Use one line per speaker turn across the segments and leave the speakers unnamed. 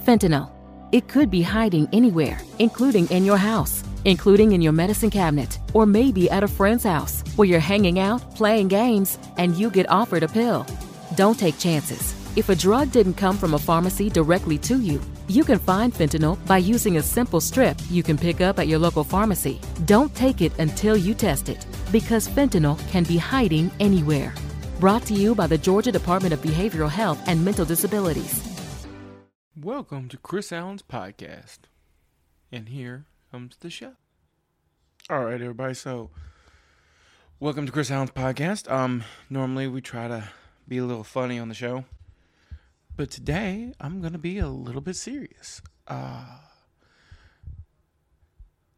Fentanyl. It could be hiding anywhere, including in your house, including in your medicine cabinet, or maybe at a friend's house where you're hanging out, playing games, and you get offered a pill. Don't take chances. If a drug didn't come from a pharmacy directly to you, you can find fentanyl by using a simple strip you can pick up at your local pharmacy. Don't take it until you test it, because fentanyl can be hiding anywhere. Brought to you by the Georgia Department of Behavioral Health and Mental Disabilities.
Welcome to Chris Allen's podcast. And here comes the show. All right, everybody. So, welcome to Chris Allen's podcast. Um, normally we try to be a little funny on the show, but today I'm going to be a little bit serious. Uh,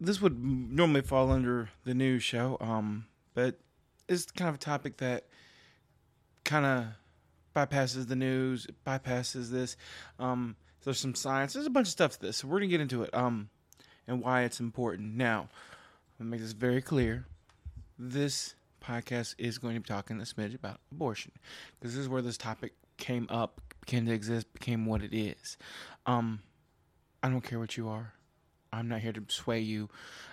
this would normally fall under the news show, um, but it's kind of a topic that kind of bypasses the news, bypasses this. Um, there's some science. There's a bunch of stuff to this. So we're gonna get into it. Um, and why it's important. Now, I'm gonna make this very clear. This podcast is going to be talking a smidge about abortion because this is where this topic came up, began to exist, became what it is. Um, I don't care what you are. I'm not here to sway you.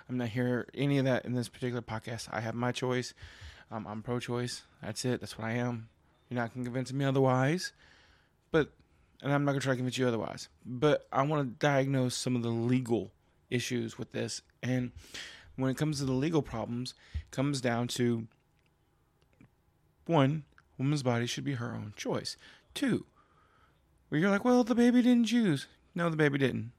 I'm not here any of that in this particular podcast. I have my choice. Um, I'm pro-choice. That's it. That's what I am. You're not gonna convince me otherwise. But and I'm not gonna try to convince you otherwise. But I want to diagnose some of the legal issues with this, and when it comes to the legal problems, comes down to one, woman's body should be her own choice. Two, where you're like, well, the baby didn't choose. No, the baby didn't.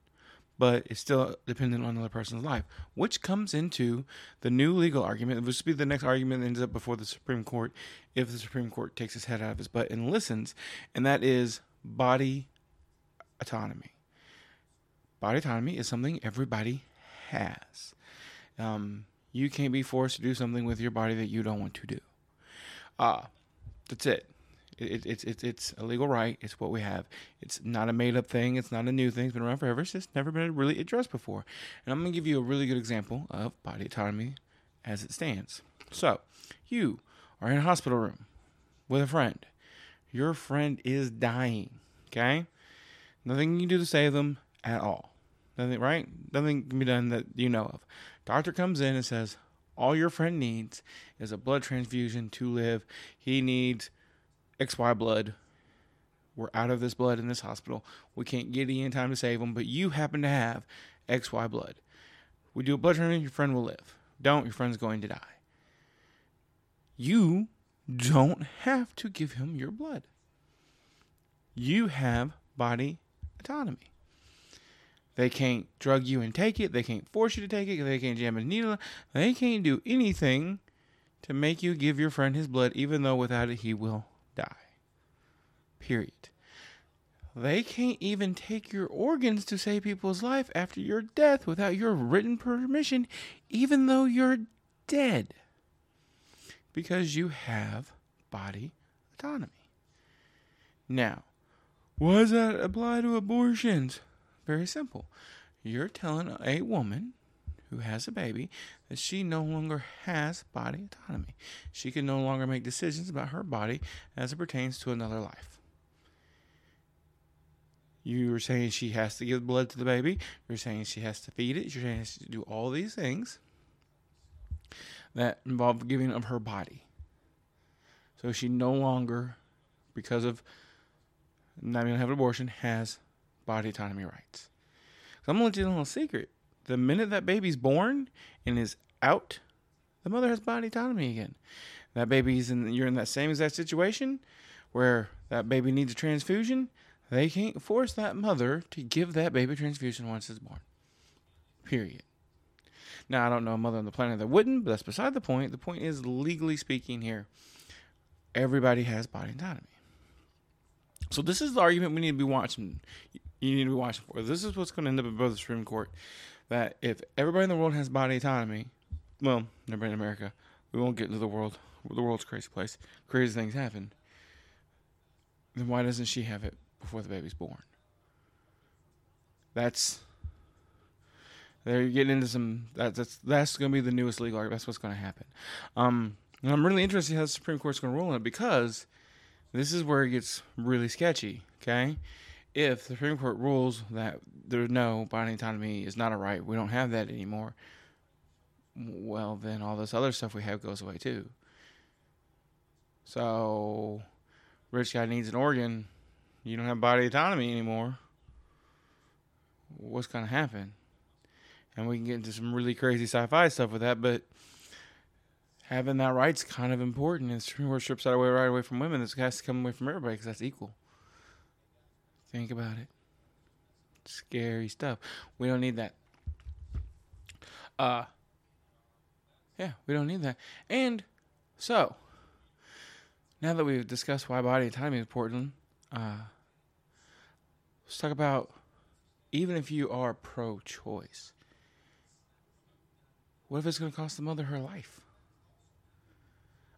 But it's still dependent on another person's life, which comes into the new legal argument. which will be the next argument that ends up before the Supreme Court if the Supreme Court takes his head out of his butt and listens, and that is body autonomy. Body autonomy is something everybody has. Um, you can't be forced to do something with your body that you don't want to do. Ah, uh, that's it. It, it, it, it's a legal right. It's what we have. It's not a made up thing. It's not a new thing. It's been around forever. It's just never been really addressed before. And I'm going to give you a really good example of body autonomy as it stands. So, you are in a hospital room with a friend. Your friend is dying. Okay? Nothing you can do to save them at all. Nothing, right? Nothing can be done that you know of. Doctor comes in and says, All your friend needs is a blood transfusion to live. He needs XY blood. We're out of this blood in this hospital. We can't get any time to save him, but you happen to have XY blood. We do a blood transfusion, your friend will live. Don't, your friend's going to die. You don't have to give him your blood. You have body autonomy. They can't drug you and take it. They can't force you to take it. They can't jam a needle. They can't do anything to make you give your friend his blood, even though without it he will die. Period. They can't even take your organs to save people's life after your death without your written permission, even though you're dead. Because you have body autonomy. Now, what does that apply to abortions? Very simple. You're telling a woman who has a baby that she no longer has body autonomy. She can no longer make decisions about her body as it pertains to another life. You are saying she has to give blood to the baby. You're saying she has to feed it. You're saying she has to do all these things that involved giving of her body. So she no longer, because of not being able to have an abortion, has body autonomy rights. So I'm gonna let you a little secret. The minute that baby's born and is out, the mother has body autonomy again. That baby's in you're in that same exact situation where that baby needs a transfusion. They can't force that mother to give that baby transfusion once it's born. Period. Now I don't know a mother on the planet that wouldn't, but that's beside the point. The point is legally speaking here, everybody has body autonomy. So this is the argument we need to be watching. You need to be watching for. This is what's going to end up before the Supreme Court. That if everybody in the world has body autonomy, well, everybody in America, we won't get into the world. The world's crazy place. Crazy things happen. Then why doesn't she have it before the baby's born? That's there. You get into some. That, that's that's going to be the newest legal argument. That's what's going to happen. Um, and I'm really interested how the Supreme Court's going to rule on it because this is where it gets really sketchy, okay? if the Supreme Court rules that there's no binding autonomy is not a right, we don't have that anymore. Well, then all this other stuff we have goes away too. So, rich guy needs an organ. You don't have body autonomy anymore. What's going to happen? And we can get into some really crazy sci-fi stuff with that, but having that right's kind of important. And Supreme Court strips that away right away from women. This has to come away from everybody because that's equal. Think about it. Scary stuff. We don't need that. Uh yeah, we don't need that. And so now that we've discussed why body autonomy is important, uh let's talk about even if you are pro choice, what if it's gonna cost the mother her life?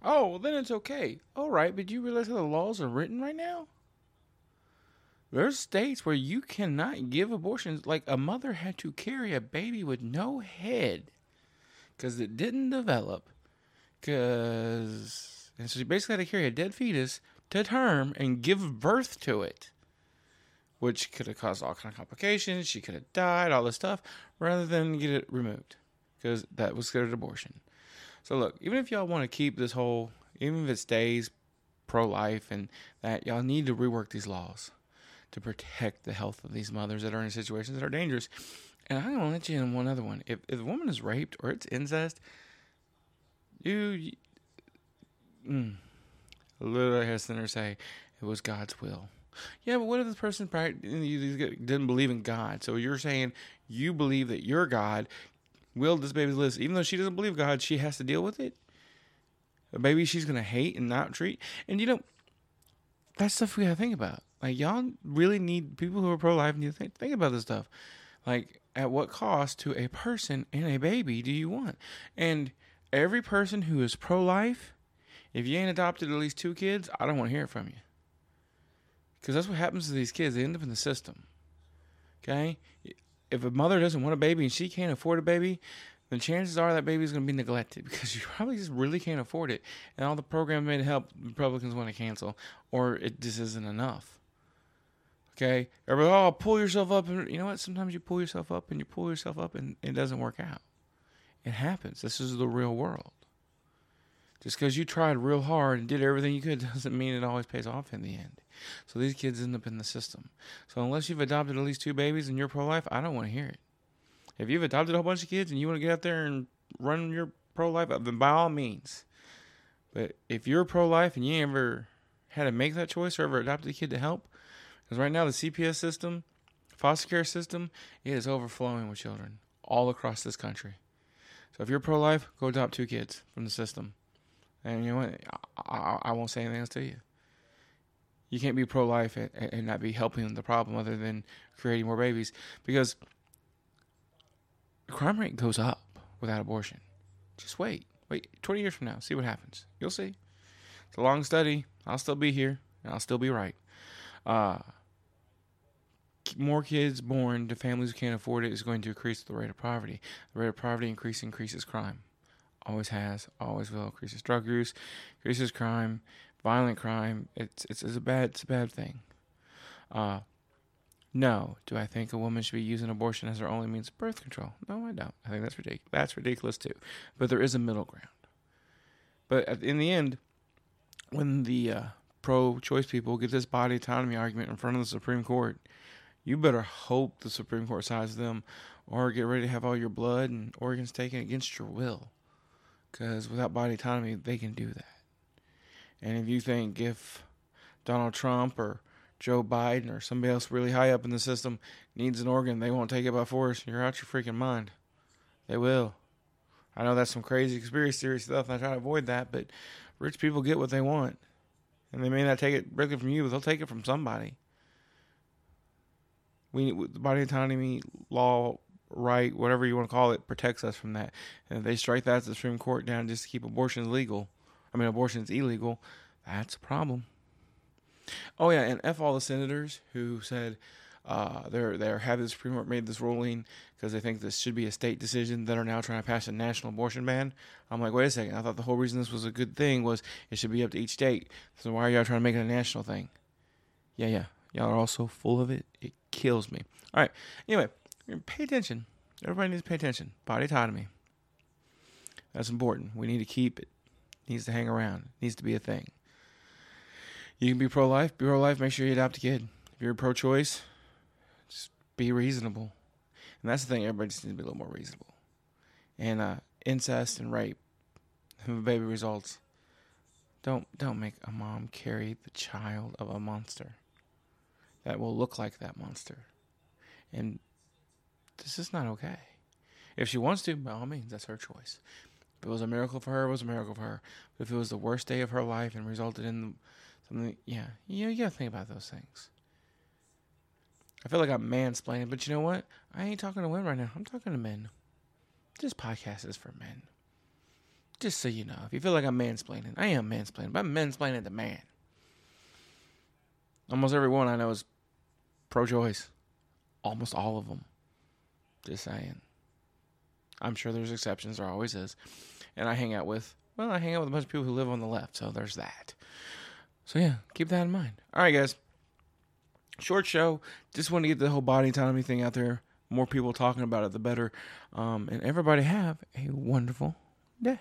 Oh, well, then it's okay. All right, but you realize how the laws are written right now? There's states where you cannot give abortions. Like a mother had to carry a baby with no head because it didn't develop. Because and so she basically had to carry a dead fetus to term and give birth to it, which could have caused all kind of complications. She could have died, all this stuff, rather than get it removed because that was considered abortion. So look, even if y'all want to keep this whole, even if it stays pro-life and that, y'all need to rework these laws to protect the health of these mothers that are in situations that are dangerous. And I'm gonna let you in one other one. If if a woman is raped or it's incest, you, mm, literally has sinner say it was God's will. Yeah, but what if this person didn't believe in God? So you're saying you believe that your God willed this baby live, even though she doesn't believe God, she has to deal with it. A baby she's gonna hate and not treat. And you know, that's stuff we gotta think about. Like y'all really need people who are pro life need to think, think about this stuff. Like at what cost to a person and a baby do you want? And every person who is pro life, if you ain't adopted at least two kids, I don't want to hear it from you. Because that's what happens to these kids. They end up in the system. Okay? If a mother doesn't want a baby and she can't afford a baby, then chances are that baby is going to be neglected because you probably just really can't afford it. And all the programs made to help Republicans want to cancel, or it just isn't enough. Okay, everybody, oh, pull yourself up, and you know what? Sometimes you pull yourself up, and you pull yourself up, and it doesn't work out. It happens. This is the real world. Just because you tried real hard and did everything you could doesn't mean it always pays off in the end. So these kids end up in the system. So unless you've adopted at least two babies and you're pro-life, I don't want to hear it. If you've adopted a whole bunch of kids and you want to get out there and run your pro-life, uh, then by all means. But if you're pro-life and you ever had to make that choice or ever adopted a kid to help, because right now the CPS system, foster care system, it is overflowing with children all across this country. So if you're pro-life, go adopt two kids from the system. And you know what? I, I, I won't say anything else to you. You can't be pro-life and, and not be helping the problem other than creating more babies because crime rate goes up without abortion. Just wait. Wait 20 years from now. See what happens. You'll see. It's a long study. I'll still be here and I'll still be right. Uh, more kids born to families who can't afford it is going to increase the rate of poverty. The rate of poverty increase increases crime. Always has, always will. Increases drug use, increases crime, violent crime. It's it's, it's a bad it's a bad thing. Uh, no. Do I think a woman should be using abortion as her only means of birth control? No, I don't. I think that's ridiculous. That's ridiculous too. But there is a middle ground. But in the end, when the uh, pro-choice people get this body autonomy argument in front of the Supreme Court, you better hope the Supreme Court sides them, or get ready to have all your blood and organs taken against your will. Because without body autonomy, they can do that. And if you think if Donald Trump or Joe Biden or somebody else really high up in the system needs an organ, they won't take it by force, you're out your freaking mind. They will. I know that's some crazy conspiracy theory stuff. I try to avoid that, but rich people get what they want. And they may not take it directly from you, but they'll take it from somebody. We the body autonomy law right, whatever you want to call it, protects us from that. And if they strike that at the Supreme Court down just to keep abortion legal, I mean abortion is illegal, that's a problem. Oh yeah, and f all the senators who said uh, they're they're having the Supreme Court made this ruling because they think this should be a state decision that are now trying to pass a national abortion ban. I'm like, wait a second. I thought the whole reason this was a good thing was it should be up to each state. So why are y'all trying to make it a national thing? Yeah, yeah. Y'all are all so full of it. It kills me. All right. Anyway, pay attention. Everybody needs to pay attention. Body autonomy. That's important. We need to keep it. Needs to hang around. Needs to be a thing. You can be pro life. Be pro life. Make sure you adopt a kid. If you're pro choice, just be reasonable. And that's the thing. Everybody just needs to be a little more reasonable. And uh, incest and rape, baby results. Don't don't make a mom carry the child of a monster that will look like that monster. And this is not okay. If she wants to, by all means, that's her choice. If it was a miracle for her, it was a miracle for her. If it was the worst day of her life and resulted in something, yeah, you, know, you gotta think about those things. I feel like I'm mansplaining, but you know what? I ain't talking to women right now. I'm talking to men. This podcast is for men. Just so you know, if you feel like I'm mansplaining, I am mansplaining, but I'm mansplaining to man. Almost everyone I know is pro choice. Almost all of them. Just saying. I'm sure there's exceptions. There always is. And I hang out with, well, I hang out with a bunch of people who live on the left. So there's that. So yeah, keep that in mind. All right, guys. Short show. Just want to get the whole body autonomy thing out there. More people talking about it, the better. Um, and everybody have a wonderful day.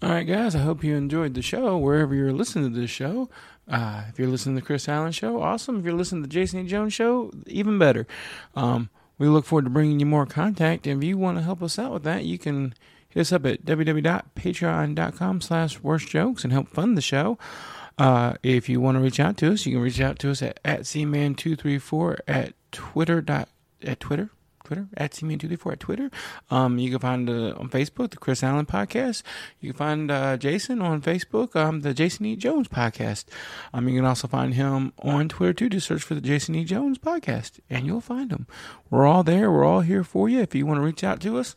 All right, guys, I hope you enjoyed the show wherever you're listening to this show. Uh, if you're listening to the Chris Allen Show, awesome. If you're listening to the Jason E. Jones Show, even better. Um, we look forward to bringing you more contact. If you want to help us out with that, you can hit us up at www.patreon.com slash worst jokes and help fund the show. Uh, if you want to reach out to us, you can reach out to us at, at cman234 at twitter dot at twitter Twitter at cman234 at Twitter. Um, you can find uh, on Facebook the Chris Allen Podcast. You can find uh, Jason on Facebook, um, the Jason E. Jones Podcast. Um, you can also find him on Twitter too. Just search for the Jason E. Jones Podcast, and you'll find him. We're all there. We're all here for you. If you want to reach out to us,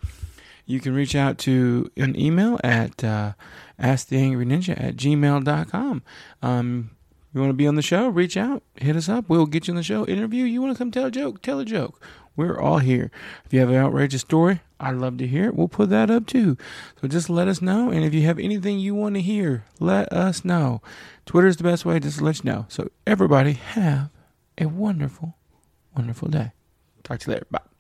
you can reach out to an email at uh, asktheangryninja at gmail.com. Um, you want to be on the show? Reach out, hit us up. We'll get you on the show. Interview. You want to come tell a joke? Tell a joke. We're all here. If you have an outrageous story, I'd love to hear it. We'll put that up too. So just let us know. And if you have anything you want to hear, let us know. Twitter is the best way just to let you know. So everybody have a wonderful, wonderful day. Talk to you later. Bye.